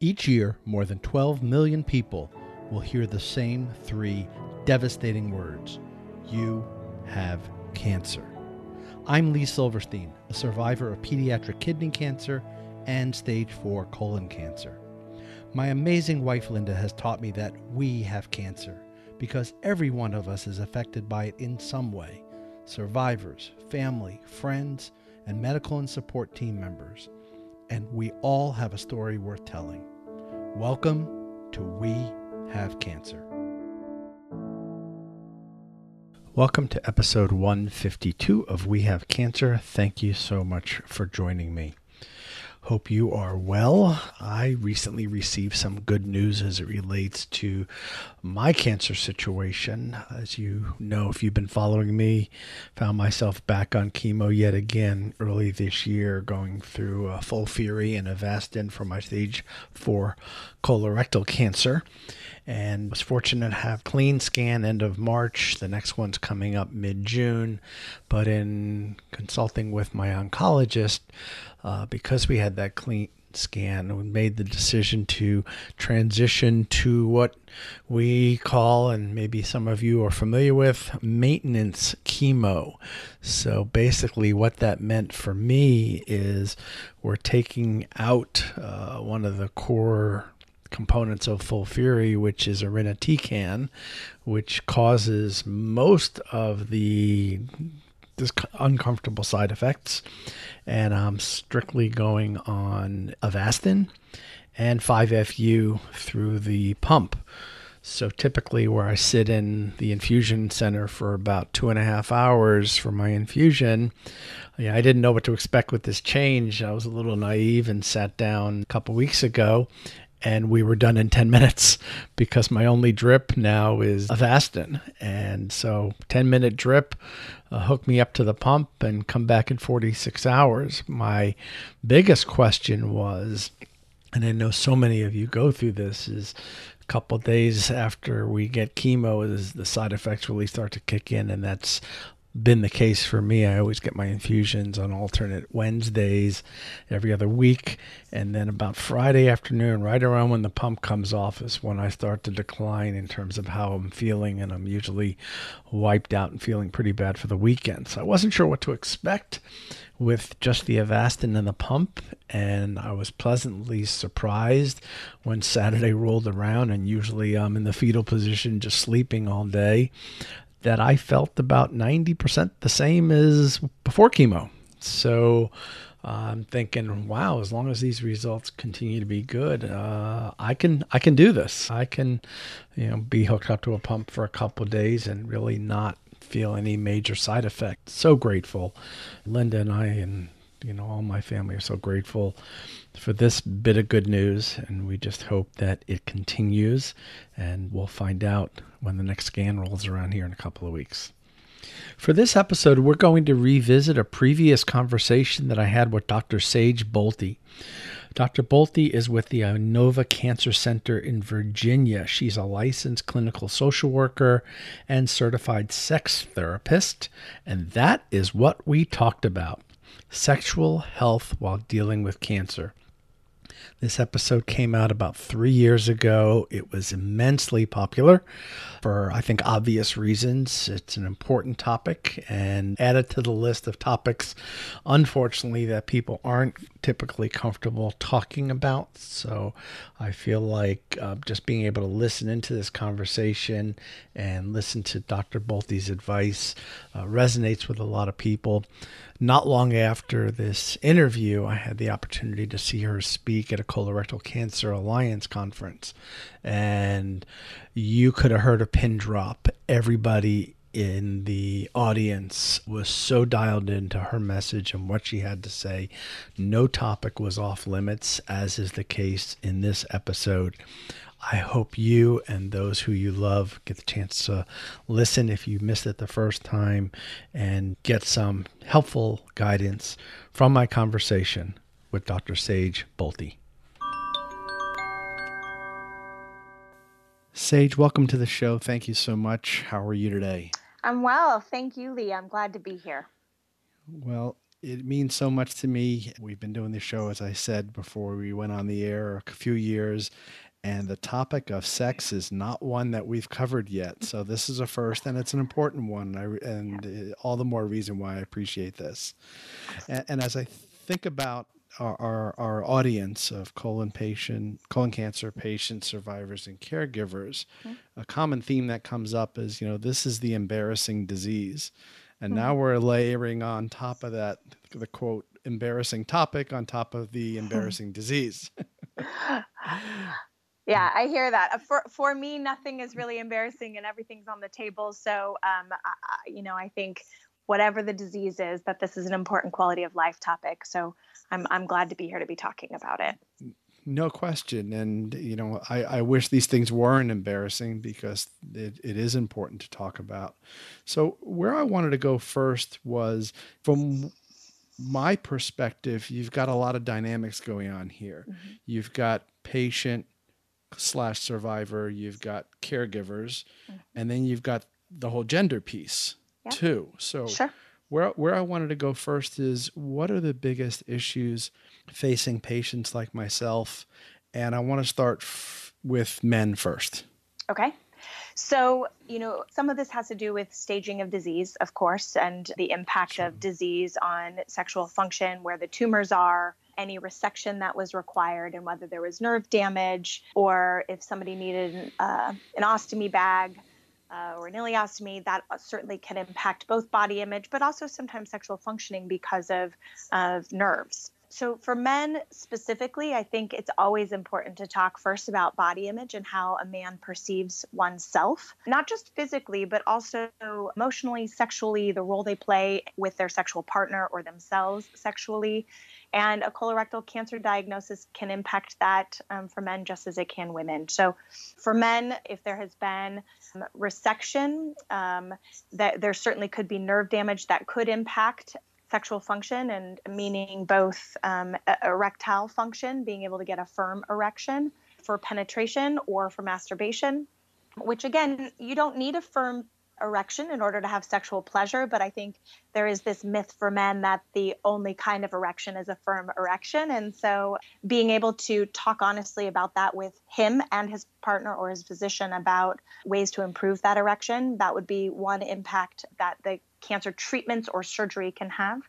Each year, more than 12 million people will hear the same three devastating words You have cancer. I'm Lee Silverstein, a survivor of pediatric kidney cancer and stage 4 colon cancer. My amazing wife Linda has taught me that we have cancer because every one of us is affected by it in some way survivors, family, friends, and medical and support team members. And we all have a story worth telling. Welcome to We Have Cancer. Welcome to episode 152 of We Have Cancer. Thank you so much for joining me. Hope you are well. I recently received some good news as it relates to my cancer situation. As you know, if you've been following me, found myself back on chemo yet again early this year, going through a FOLFIRI and Avastin for my stage 4 colorectal cancer and was fortunate to have clean scan end of March. The next one's coming up mid June. But in consulting with my oncologist, uh, because we had that clean scan, we made the decision to transition to what we call, and maybe some of you are familiar with, maintenance chemo. So basically, what that meant for me is we're taking out uh, one of the core components of FOLFIRI, which is irinotecan, which causes most of the this uncomfortable side effects. And I'm strictly going on Avastin and 5FU through the pump. So typically, where I sit in the infusion center for about two and a half hours for my infusion, yeah, I didn't know what to expect with this change. I was a little naive and sat down a couple weeks ago and we were done in 10 minutes because my only drip now is Avastin. And so 10 minute drip, uh, hook me up to the pump and come back in 46 hours. My biggest question was, and I know so many of you go through this, is a couple days after we get chemo, is the side effects really start to kick in, and that's been the case for me. I always get my infusions on alternate Wednesdays every other week. And then about Friday afternoon, right around when the pump comes off, is when I start to decline in terms of how I'm feeling. And I'm usually wiped out and feeling pretty bad for the weekend. So I wasn't sure what to expect with just the Avastin and the pump. And I was pleasantly surprised when Saturday rolled around. And usually I'm in the fetal position, just sleeping all day that I felt about 90% the same as before chemo. So uh, I'm thinking, wow, as long as these results continue to be good, uh, I can I can do this. I can, you know, be hooked up to a pump for a couple days and really not feel any major side effects. So grateful, Linda and I and you know all my family are so grateful for this bit of good news, and we just hope that it continues, and we'll find out when the next scan rolls around here in a couple of weeks. For this episode, we're going to revisit a previous conversation that I had with Dr. Sage Bolte. Dr. Bolte is with the Inova Cancer Center in Virginia. She's a licensed clinical social worker and certified sex therapist, and that is what we talked about sexual health while dealing with cancer. This episode came out about three years ago. It was immensely popular for, I think, obvious reasons. It's an important topic and added to the list of topics, unfortunately, that people aren't typically comfortable talking about. So I feel like uh, just being able to listen into this conversation and listen to Dr. Bolte's advice uh, resonates with a lot of people not long after this interview, I had the opportunity to see her speak at a Colorectal Cancer Alliance conference. And you could have heard a pin drop. Everybody in the audience was so dialed into her message and what she had to say. No topic was off limits, as is the case in this episode. I hope you and those who you love get the chance to listen if you missed it the first time and get some helpful guidance from my conversation with Dr. Sage Bolte. Sage, welcome to the show. Thank you so much. How are you today? I'm well. Thank you, Lee. I'm glad to be here. Well, It means so much to me. We've been doing this show, as I said before we went on the air, a few years, and the topic of sex is not one that we've covered yet. So this is a first, and it's an important one, and uh, all the more reason why I appreciate this. And, and as I think about our, our, our, audience of colon patient, colon cancer patients, survivors, and caregivers, mm-hmm. a common theme that comes up is, you know, this is the embarrassing disease. And mm-hmm. now we're layering on top of that the quote embarrassing topic on top of the embarrassing disease. Yeah, I hear that. Uh, for for me, nothing is really embarrassing, and everything's on the table. So, um, I, you know, I think whatever the disease is, that this is an important quality of life topic. So, I'm I'm glad to be here to be talking about it. No question, and you know, I, I wish these things weren't embarrassing because it, it is important to talk about. So, where I wanted to go first was from my perspective, you've got a lot of dynamics going on here. Mm-hmm. You've got patient slash survivor, you've got caregivers, mm-hmm. and then you've got the whole gender piece yeah. too. So sure. where where I wanted to go first is what are the biggest issues facing patients like myself, and I want to start f- with men first. Okay. So, you know, some of this has to do with staging of disease, of course, and the impact sure. of disease on sexual function, where the tumors are, any resection that was required and whether there was nerve damage or if somebody needed uh, an ostomy bag uh, or an ileostomy, that certainly can impact both body image, but also sometimes sexual functioning because of, of nerves. So, for men specifically, I think it's always important to talk first about body image and how a man perceives oneself, not just physically, but also emotionally, sexually, the role they play with their sexual partner or themselves sexually. And a colorectal cancer diagnosis can impact that um, for men just as it can women. So, for men, if there has been um, resection, um, that there certainly could be nerve damage that could impact sexual function and meaning both um, erectile function, being able to get a firm erection for penetration or for masturbation, which again, you don't need a firm erection in order to have sexual pleasure, but I think there is this myth for men that the only kind of erection is a firm erection. And so being able to talk honestly about that with him and his partner or his physician about ways to improve that erection, that would be one impact that the cancer treatments or surgery can have.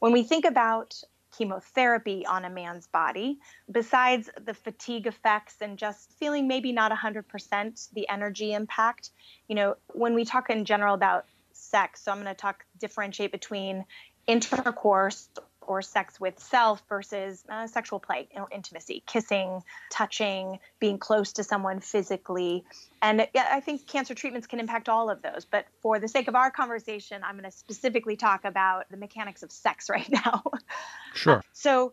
When we think about chemotherapy on a man's body, besides the fatigue effects and just feeling maybe not 100% the energy impact, you know, when we talk in general about sex, so I'm going to talk differentiate between intercourse or sex with self versus uh, sexual play or intimacy, kissing, touching, being close to someone physically. And I think cancer treatments can impact all of those. But for the sake of our conversation, I'm going to specifically talk about the mechanics of sex right now. Sure. So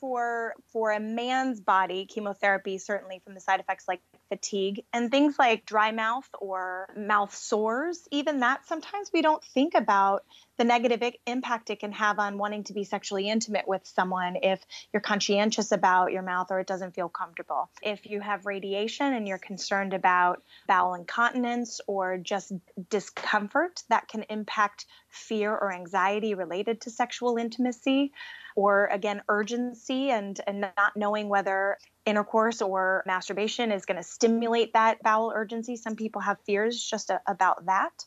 for for a man's body, chemotherapy certainly from the side effects like fatigue and things like dry mouth or mouth sores, even that sometimes we don't think about the negative impact it can have on wanting to be sexually intimate with someone if you're conscientious about your mouth or it doesn't feel comfortable. If you have radiation and you're concerned about bowel incontinence or just discomfort, that can impact fear or anxiety related to sexual intimacy or again urgency and and not knowing whether intercourse or masturbation is going to stimulate that bowel urgency. Some people have fears just a, about that.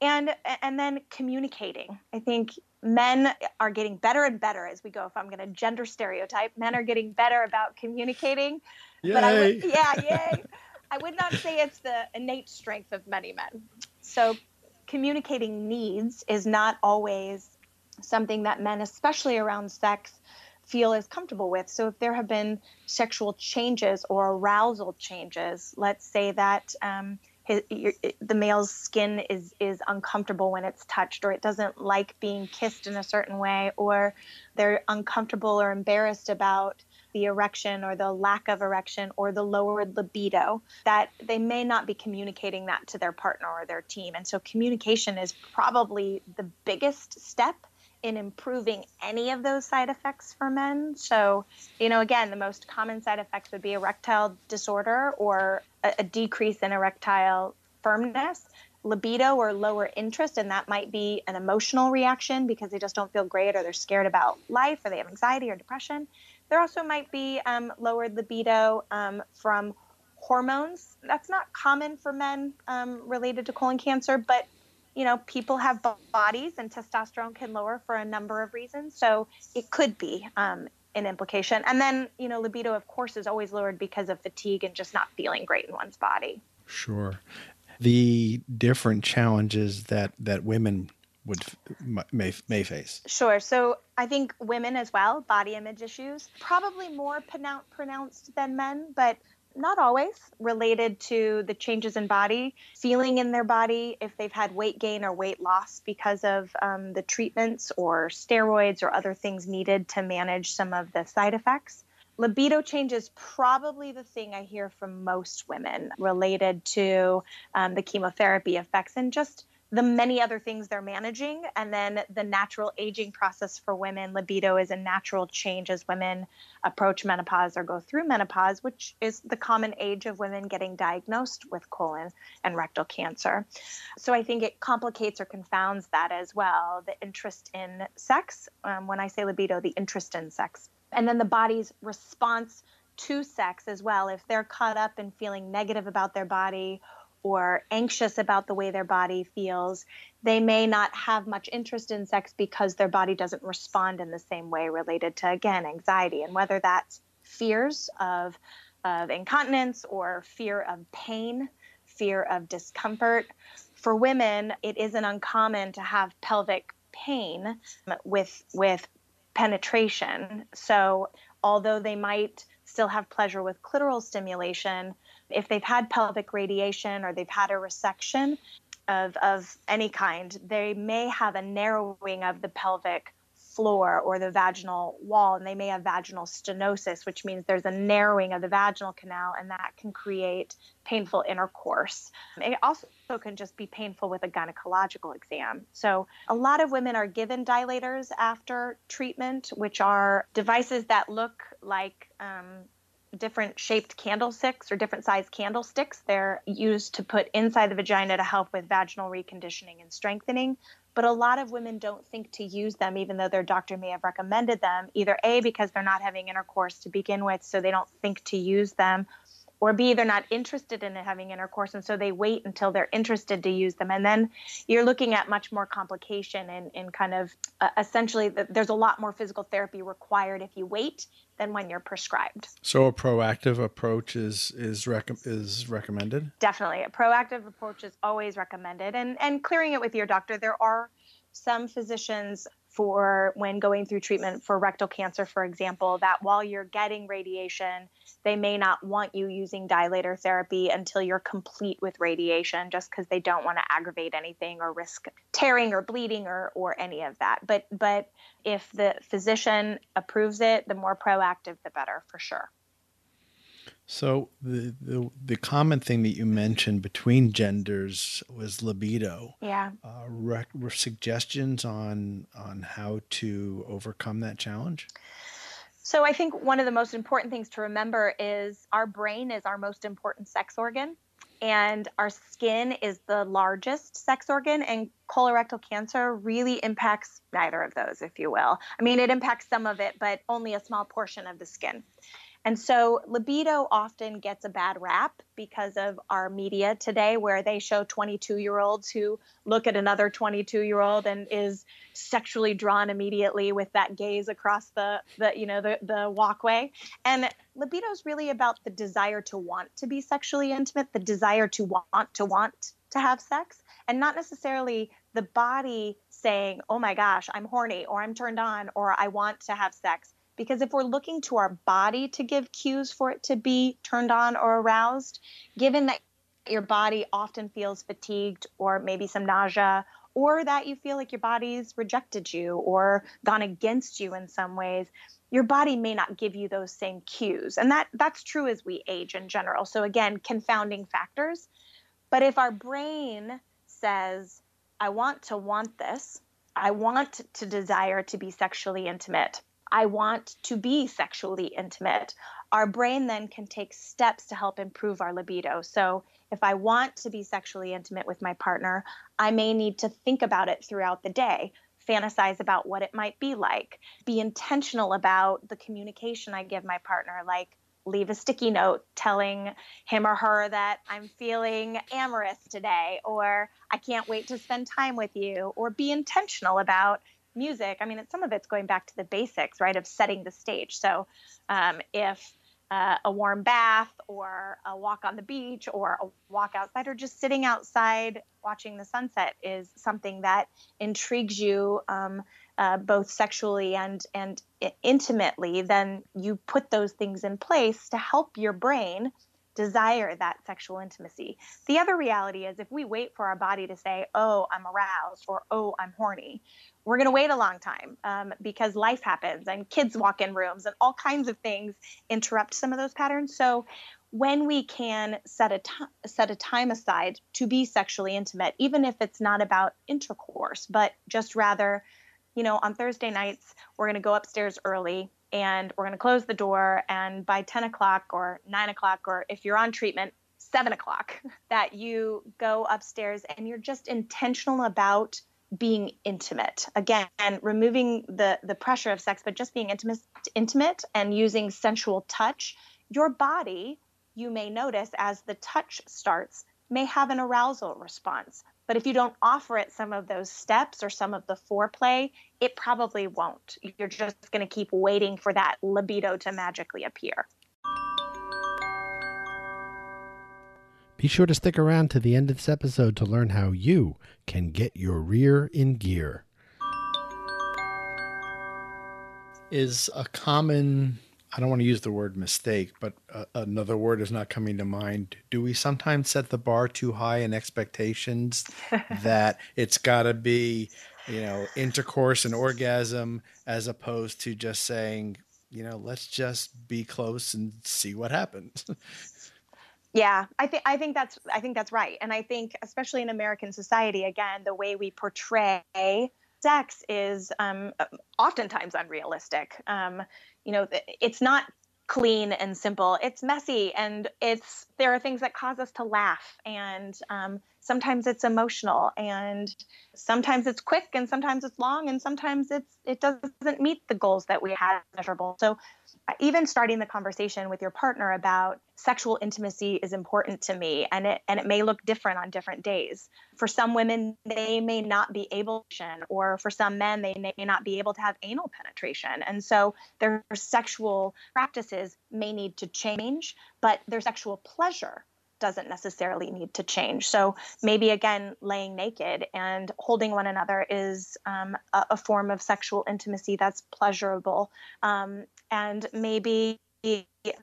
And and then communicating. I think men are getting better and better as we go if i'm going to gender stereotype. Men are getting better about communicating yay. but i would yeah yay. I would not say it's the innate strength of many men. So communicating needs is not always something that men especially around sex feel is comfortable with. So if there have been sexual changes or arousal changes, let's say that um, his, your, the male's skin is is uncomfortable when it's touched or it doesn't like being kissed in a certain way or they're uncomfortable or embarrassed about the erection or the lack of erection or the lowered libido that they may not be communicating that to their partner or their team and so communication is probably the biggest step in improving any of those side effects for men. So, you know, again, the most common side effects would be erectile disorder or a, a decrease in erectile firmness, libido or lower interest, and that might be an emotional reaction because they just don't feel great or they're scared about life or they have anxiety or depression. There also might be um, lowered libido um, from hormones. That's not common for men um, related to colon cancer, but you know, people have bodies and testosterone can lower for a number of reasons. So it could be um, an implication. And then, you know, libido, of course, is always lowered because of fatigue and just not feeling great in one's body. Sure. The different challenges that, that women would may may face. Sure. So I think women as well, body image issues, probably more pronounced than men, but not always related to the changes in body, feeling in their body, if they've had weight gain or weight loss because of um, the treatments or steroids or other things needed to manage some of the side effects. Libido change is probably the thing I hear from most women related to um, the chemotherapy effects and just the many other things they're managing. And then the natural aging process for women, libido is a natural change as women approach menopause or go through menopause, which is the common age of women getting diagnosed with colon and rectal cancer. So I think it complicates or confounds that as well the interest in sex. Um, when I say libido, the interest in sex. And then the body's response to sex as well. If they're caught up in feeling negative about their body or anxious about the way their body feels, they may not have much interest in sex because their body doesn't respond in the same way related to, again, anxiety. And whether that's fears of, of incontinence or fear of pain, fear of discomfort. For women, it isn't uncommon to have pelvic pain with, with penetration. So, although they might still have pleasure with clitoral stimulation, if they've had pelvic radiation or they've had a resection of, of any kind, they may have a narrowing of the pelvic floor or the vaginal wall, and they may have vaginal stenosis, which means there's a narrowing of the vaginal canal, and that can create painful intercourse. It also can just be painful with a gynecological exam. So, a lot of women are given dilators after treatment, which are devices that look like um, different shaped candlesticks or different sized candlesticks. They're used to put inside the vagina to help with vaginal reconditioning and strengthening. But a lot of women don't think to use them, even though their doctor may have recommended them, either A, because they're not having intercourse to begin with, so they don't think to use them, or B, they're not interested in having intercourse, and so they wait until they're interested to use them. And then you're looking at much more complication and, and kind of uh, essentially the, there's a lot more physical therapy required if you wait than when you're prescribed. So a proactive approach is is rec- is recommended. Definitely, a proactive approach is always recommended, and and clearing it with your doctor. There are some physicians for when going through treatment for rectal cancer, for example, that while you're getting radiation, they may not want you using dilator therapy until you're complete with radiation, just because they don't want to aggravate anything or risk tearing or bleeding or, or any of that. But but if the physician approves it, the more proactive, the better for sure. So the, the the common thing that you mentioned between genders was libido. Yeah. Uh, rec- suggestions on on how to overcome that challenge. So I think one of the most important things to remember is our brain is our most important sex organ, and our skin is the largest sex organ. And colorectal cancer really impacts neither of those, if you will. I mean, it impacts some of it, but only a small portion of the skin. And so libido often gets a bad rap because of our media today, where they show 22 year olds who look at another 22 year old and is sexually drawn immediately with that gaze across the, the you know the, the walkway. And libido is really about the desire to want to be sexually intimate, the desire to want to want to have sex, and not necessarily the body saying, oh my gosh, I'm horny or I'm turned on or I want to have sex because if we're looking to our body to give cues for it to be turned on or aroused, given that your body often feels fatigued or maybe some nausea, or that you feel like your body's rejected you or gone against you in some ways, your body may not give you those same cues. And that that's true as we age in general. So again, confounding factors. But if our brain says, I want to want this, I want to desire to be sexually intimate, I want to be sexually intimate. Our brain then can take steps to help improve our libido. So, if I want to be sexually intimate with my partner, I may need to think about it throughout the day, fantasize about what it might be like, be intentional about the communication I give my partner, like leave a sticky note telling him or her that I'm feeling amorous today, or I can't wait to spend time with you, or be intentional about music. I mean, some of it's going back to the basics, right, of setting the stage. So um, if uh, a warm bath or a walk on the beach or a walk outside or just sitting outside watching the sunset is something that intrigues you um, uh, both sexually and and intimately then you put those things in place to help your brain desire that sexual intimacy. The other reality is if we wait for our body to say, oh, I'm aroused or oh, I'm horny, we're going to wait a long time um, because life happens and kids walk in rooms and all kinds of things interrupt some of those patterns. So when we can set a t- set a time aside to be sexually intimate, even if it's not about intercourse, but just rather, you know, on Thursday nights we're going to go upstairs early and we're going to close the door, and by 10 o'clock or 9 o'clock, or if you're on treatment, seven o'clock, that you go upstairs and you're just intentional about being intimate. Again and removing the the pressure of sex but just being intimate intimate and using sensual touch your body you may notice as the touch starts may have an arousal response. But if you don't offer it some of those steps or some of the foreplay it probably won't. You're just going to keep waiting for that libido to magically appear Be sure to stick around to the end of this episode to learn how you can get your rear in gear. Is a common, I don't want to use the word mistake, but uh, another word is not coming to mind. Do we sometimes set the bar too high in expectations that it's got to be, you know, intercourse and orgasm as opposed to just saying, you know, let's just be close and see what happens? Yeah, I think I think that's I think that's right, and I think especially in American society, again, the way we portray sex is um, oftentimes unrealistic. Um, you know, it's not clean and simple. It's messy, and it's there are things that cause us to laugh, and um, sometimes it's emotional, and sometimes it's quick, and sometimes it's long, and sometimes it's it doesn't meet the goals that we had measurable. So uh, even starting the conversation with your partner about sexual intimacy is important to me and it and it may look different on different days for some women they may not be able to or for some men they may not be able to have anal penetration and so their sexual practices may need to change but their sexual pleasure doesn't necessarily need to change. So maybe again, laying naked and holding one another is um, a, a, form of sexual intimacy that's pleasurable. Um, and maybe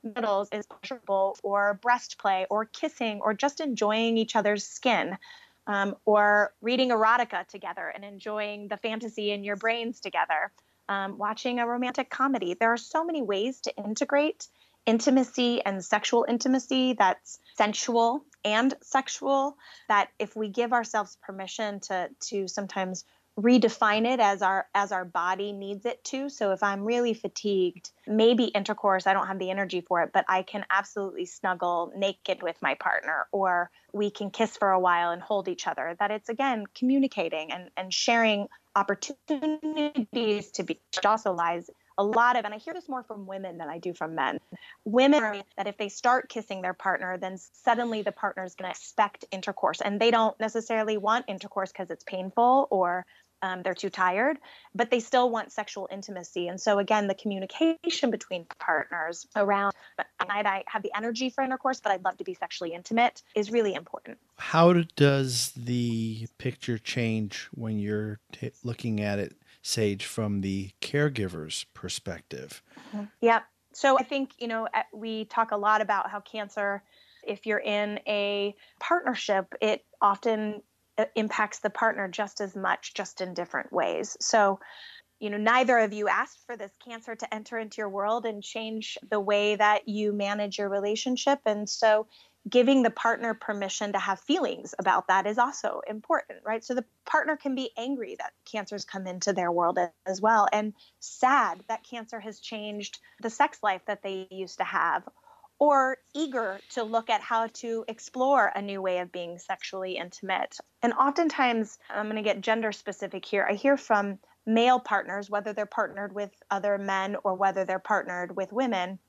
middles is pleasurable, or breast play, or kissing, or just enjoying each other's skin. Um, or reading erotica together and enjoying the fantasy in your brains together, um, watching a romantic comedy. There are so many ways to integrate intimacy and sexual intimacy that's sensual and sexual that if we give ourselves permission to to sometimes redefine it as our as our body needs it to. So if i'm really fatigued maybe intercourse i don't have the energy for it but i can absolutely snuggle naked with my partner or we can kiss for a while and hold each other. That it's again communicating and and sharing opportunities to be also lies a lot of, and I hear this more from women than I do from men. Women that if they start kissing their partner, then suddenly the partner is going to expect intercourse, and they don't necessarily want intercourse because it's painful or um, they're too tired, but they still want sexual intimacy. And so, again, the communication between partners around, I have the energy for intercourse, but I'd love to be sexually intimate is really important. How does the picture change when you're t- looking at it Sage, from the caregiver's perspective. Mm-hmm. Yeah. So I think, you know, we talk a lot about how cancer, if you're in a partnership, it often uh, impacts the partner just as much, just in different ways. So, you know, neither of you asked for this cancer to enter into your world and change the way that you manage your relationship. And so giving the partner permission to have feelings about that is also important, right? So the partner can be angry that cancer's come into their world as well and sad that cancer has changed the sex life that they used to have or eager to look at how to explore a new way of being sexually intimate. And oftentimes, I'm going to get gender specific here. I hear from male partners, whether they're partnered with other men or whether they're partnered with women,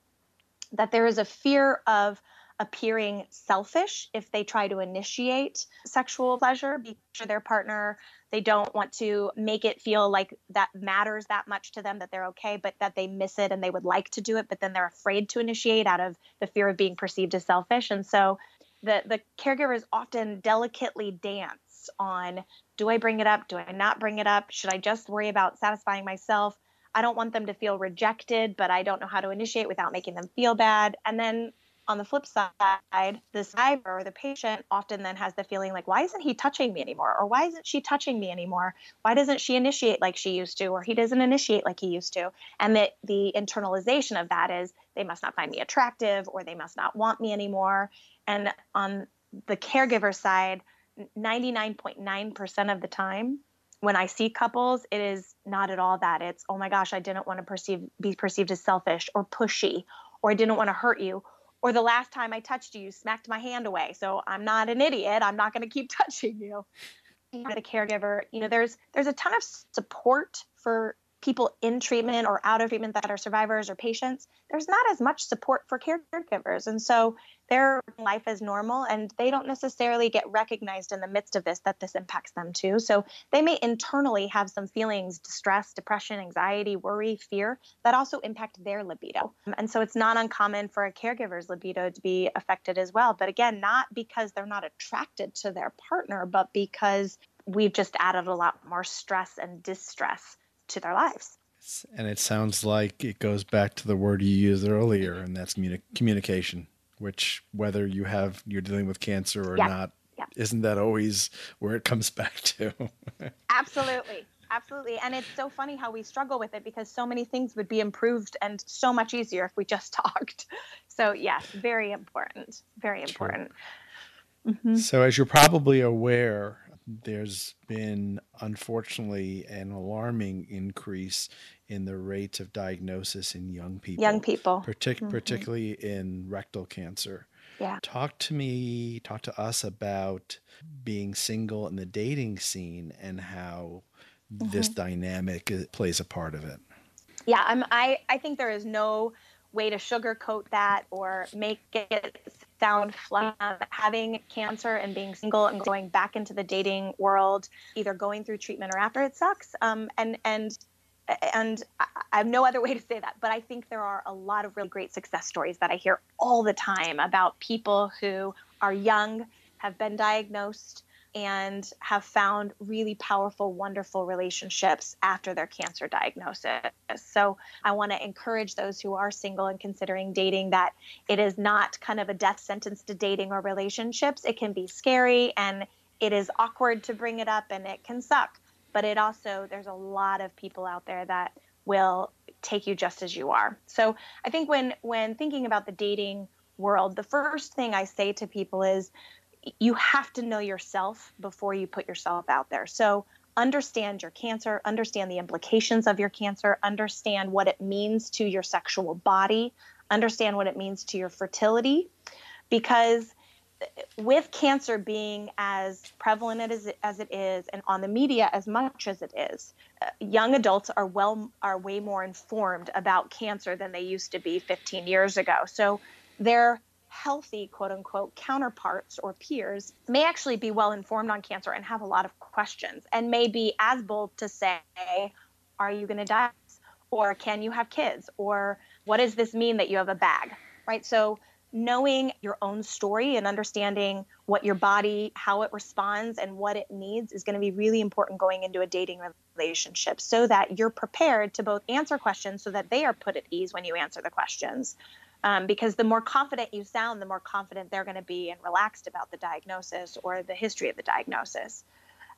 that there is a fear of appearing selfish if they try to initiate sexual pleasure because their partner. They don't want to make it feel like that matters that much to them that they're okay but that they miss it and they would like to do it but then they're afraid to initiate out of the fear of being perceived as selfish. And so the the caregivers often delicately dance on do I bring it up? Do I not bring it up? Should I just worry about satisfying myself? I don't want them to feel rejected, but I don't know how to initiate without making them feel bad. And then on the flip side, the survivor or the patient often then has the feeling like, why isn't he touching me anymore? Or why isn't she touching me anymore? Why doesn't she initiate like she used to? Or he doesn't initiate like he used to? And that the internalization of that is they must not find me attractive or they must not want me anymore. And on the caregiver side, 99.9% of the time, when I see couples, it is not at all that. It's, oh my gosh, I didn't want to perceive be perceived as selfish or pushy, or I didn't want to hurt you, or the last time I touched you, you smacked my hand away. So I'm not an idiot. I'm not going to keep touching you. A caregiver, you know, there's there's a ton of support for people in treatment or out of treatment that are survivors or patients, there's not as much support for caregivers. And so their life is normal and they don't necessarily get recognized in the midst of this that this impacts them too. So they may internally have some feelings, distress, depression, anxiety, worry, fear that also impact their libido. And so it's not uncommon for a caregiver's libido to be affected as well. But again, not because they're not attracted to their partner, but because we've just added a lot more stress and distress to their lives. And it sounds like it goes back to the word you used earlier, and that's communi- communication. Which, whether you have you're dealing with cancer or yeah. not, yeah. isn't that always where it comes back to? Absolutely, absolutely. And it's so funny how we struggle with it because so many things would be improved and so much easier if we just talked. So yes, very important, very important. Mm-hmm. So, as you're probably aware, there's been unfortunately an alarming increase in the rates of diagnosis in young people. Young people. Partic- mm-hmm. Particularly in rectal cancer. Yeah. Talk to me, talk to us about being single in the dating scene and how mm-hmm. this dynamic plays a part of it. Yeah, I'm, I, I think there is no way to sugarcoat that or make it flat. Having cancer and being single and going back into the dating world, either going through treatment or after, it sucks. Um, and and and I have no other way to say that, but I think there are a lot of really great success stories that I hear all the time about people who are young, have been diagnosed, and have found really powerful, wonderful relationships after their cancer diagnosis. So I want to encourage those who are single and considering dating that it is not kind of a death sentence to dating or relationships. It can be scary and it is awkward to bring it up and it can suck. But it also, there's a lot of people out there that will take you just as you are. So I think when when thinking about the dating world, the first thing I say to people is you have to know yourself before you put yourself out there. So understand your cancer, understand the implications of your cancer, understand what it means to your sexual body, understand what it means to your fertility. Because with cancer being as prevalent as it, as it is and on the media as much as it is uh, young adults are well are way more informed about cancer than they used to be 15 years ago so they're healthy quote unquote counterparts or peers may actually be well informed on cancer and have a lot of questions and may be as bold to say are you going to die? or can you have kids? or what does this mean that you have a bag? Right? So knowing your own story and understanding what your body how it responds and what it needs is going to be really important going into a dating relationship so that you're prepared to both answer questions so that they are put at ease when you answer the questions um, because the more confident you sound, the more confident they're going to be and relaxed about the diagnosis or the history of the diagnosis.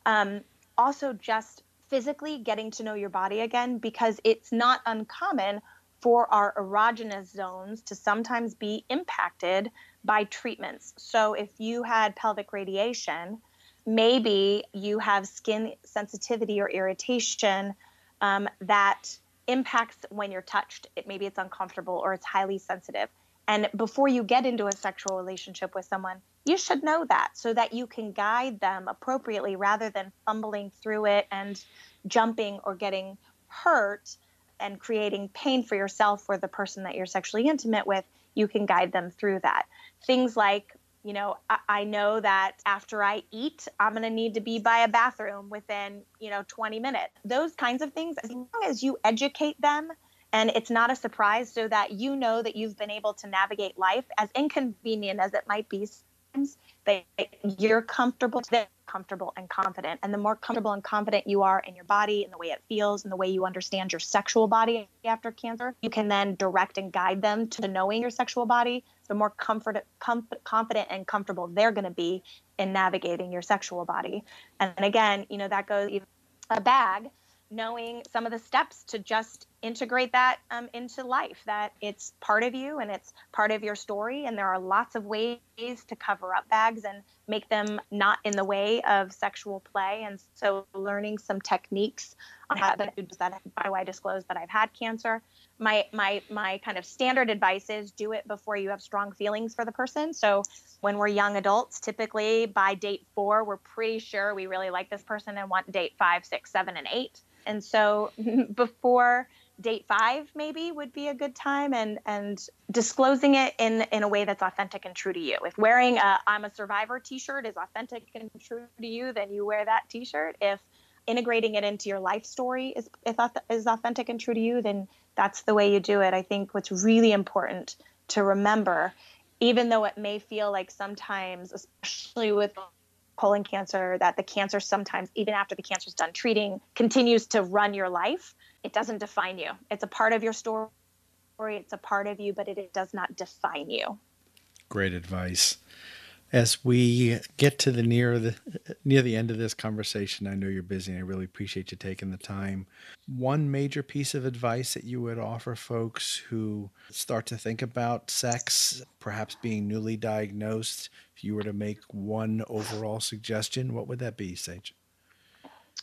Um, also, just physically getting to know your body again because it's not uncommon for our erogenous zones to sometimes be impacted by treatments. So if you had pelvic radiation, maybe you have skin sensitivity or irritation um, that impacts when you're touched. It, maybe it's uncomfortable or it's highly sensitive. And before you get into a sexual relationship with someone, you should know that so that you can guide them appropriately rather than fumbling through it and jumping or getting hurt and creating pain for yourself or the person that you're sexually intimate with. You can guide them through that. Things like you know, I, I know that after I eat, I'm going to need to be by a bathroom within, you know, 20 minutes. Those kinds of things, as mm-hmm. long as you educate them and it's not a surprise so that you know that you've been able to navigate life as inconvenient as it might be you're comfortable they're comfortable and confident. And the more comfortable and confident you are in your body and the way it feels and the way you understand your sexual body after cancer you can then direct and guide them to knowing your sexual body the more comfort, com- confident and comfortable they're going to be in navigating your sexual body. And again you know that goes a bag knowing some of the steps to just integrate that um, into life that it's part of you and it's part of your story. And there are lots of ways to cover up bags and make them not in the way of sexual play. And so learning some techniques on how that why do i disclose that i've had cancer. My my my kind of standard advice is do it before you have strong feelings for the person. So when we're young adults typically by date four we're pretty sure we really like this person and want date five six seven and eight and so before date five maybe would be a good time and and disclosing it in in a way that's authentic and true to you. If wearing a i'm a survivor t-shirt is authentic and true to you then you wear that t-shirt. If integrating it into your life story is is authentic and true to you then that's the way you do it. I think what's really important to remember even though it may feel like sometimes especially with colon cancer that the cancer sometimes even after the cancer's done treating continues to run your life it doesn't define you. It's a part of your story it's a part of you but it, it does not define you. Great advice as we get to the near the near the end of this conversation i know you're busy and i really appreciate you taking the time. One major piece of advice that you would offer folks who start to think about sex perhaps being newly diagnosed if you were to make one overall suggestion what would that be sage?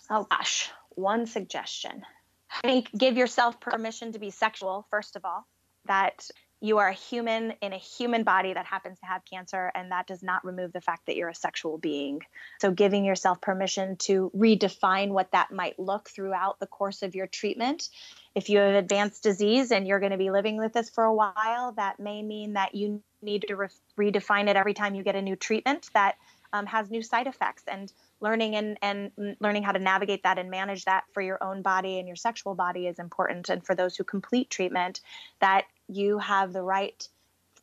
Oh gosh. One suggestion. I think give yourself permission to be sexual first of all that you are a human in a human body that happens to have cancer, and that does not remove the fact that you're a sexual being. So, giving yourself permission to redefine what that might look throughout the course of your treatment. If you have advanced disease and you're going to be living with this for a while, that may mean that you need to re- redefine it every time you get a new treatment that um, has new side effects. And learning and, and learning how to navigate that and manage that for your own body and your sexual body is important. And for those who complete treatment, that you have the right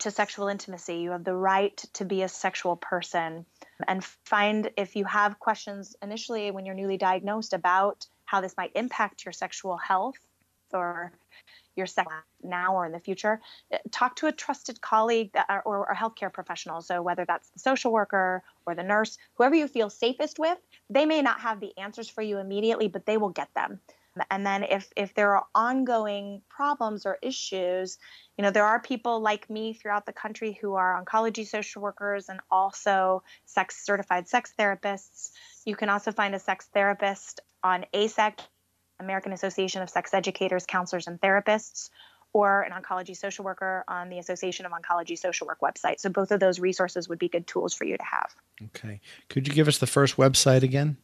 to sexual intimacy. You have the right to be a sexual person. And find if you have questions initially when you're newly diagnosed about how this might impact your sexual health or your sex now or in the future, eh, talk to a trusted colleague or, or a healthcare professional. So, whether that's the social worker or the nurse, whoever you feel safest with, they may not have the answers for you immediately, but they will get them and then if if there are ongoing problems or issues you know there are people like me throughout the country who are oncology social workers and also sex certified sex therapists you can also find a sex therapist on AASECT American Association of Sex Educators Counselors and Therapists or an oncology social worker on the Association of Oncology Social Work website. So both of those resources would be good tools for you to have. Okay. Could you give us the first website again?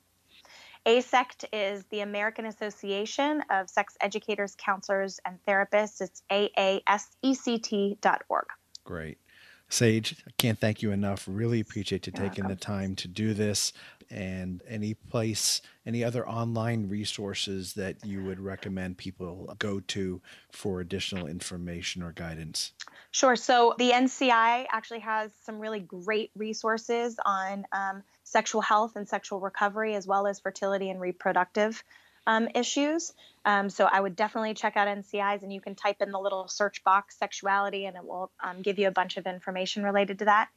AASECT is the American Association of Sex Educators, Counselors, and Therapists. It's aasect.org. Great. Sage, I can't thank you enough. Really appreciate you taking the time to do this. And any place, any other online resources that you would recommend people go to for additional information or guidance? Sure. So the NCI actually has some really great resources on um, sexual health and sexual recovery, as well as fertility and reproductive um, issues. Um, so I would definitely check out NCIs, and you can type in the little search box sexuality, and it will um, give you a bunch of information related to that.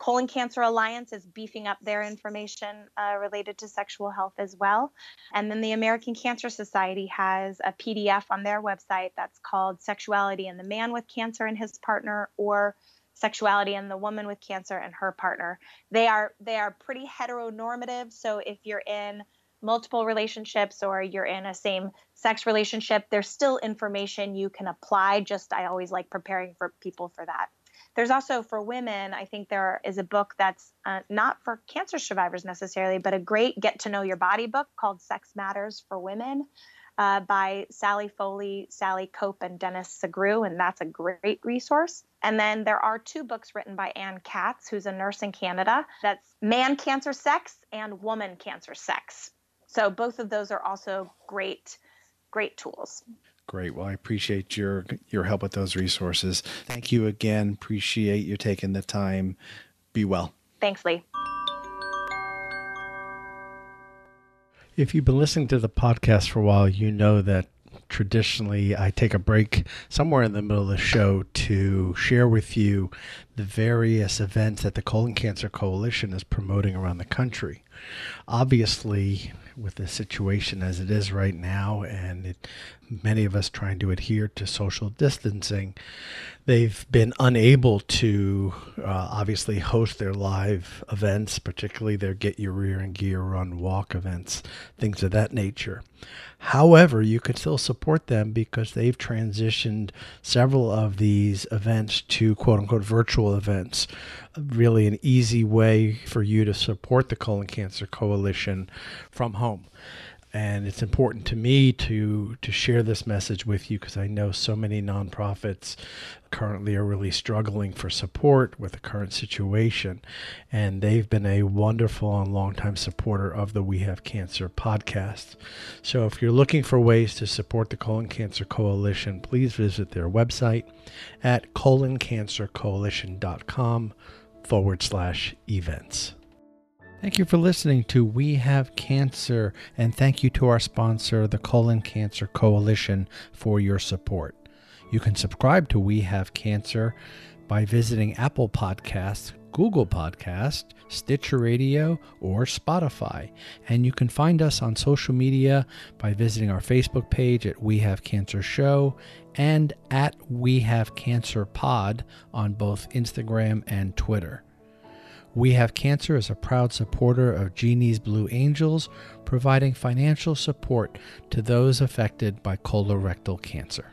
Colon Cancer Alliance is beefing up their information uh, related to sexual health as well. And then the American Cancer Society has a PDF on their website that's called Sexuality and the Man with Cancer and His Partner, or sexuality and the woman with cancer and her partner. They are they are pretty heteronormative. So if you're in multiple relationships or you're in a same sex relationship, there's still information you can apply. Just I always like preparing for people for that. There's also for women, I think there is a book that's uh, not for cancer survivors necessarily, but a great get to know your body book called Sex Matters for Women uh, by Sallie Foley, Sally Kope, and Dennis Sugrue, and that's a great resource. And then there are two books written by Anne Katz, who's a nurse in Canada. That's Man Cancer Sex and Woman Cancer Sex. So both of those are also great, great tools. Great. Well, I appreciate your your help with those resources. Thank you again. Appreciate you taking the time. Be well. Thanks, Lee. If you've been listening to the podcast for a while, you know that traditionally I take a break somewhere in the middle of the show to share with you the various events that the Colon Cancer Coalition is promoting around the country. Obviously, with the situation as it is right now, and it, many of us trying to adhere to social distancing, they've been unable to uh, obviously host their live events, particularly their Get Your Rear and Gear Run Walk events, things of that nature. However, you can still support them because they've transitioned several of these events to quote unquote virtual events. Really, an easy way for you to support the Colon Cancer Coalition from home and it's important to me to to share this message with you because I know so many nonprofits currently are really struggling for support with the current situation and they've been a wonderful and longtime supporter of the We Have Cancer podcast. So if you're looking for ways to support the Colon Cancer Coalition, please visit their website at coloncancercoalition.com forward slash events. Thank you for listening to We Have Cancer, and thank you to our sponsor, the Colon Cancer Coalition, for your support. You can subscribe to We Have Cancer by visiting Apple Podcasts, Google Podcast, Stitcher Radio, or Spotify. And you can find us on social media by visiting our Facebook page at We Have Cancer Show and at We Have Cancer Pod on both Instagram and Twitter. We Have Cancer is a proud supporter of Genie's Blue Angels, providing financial support to those affected by colorectal cancer.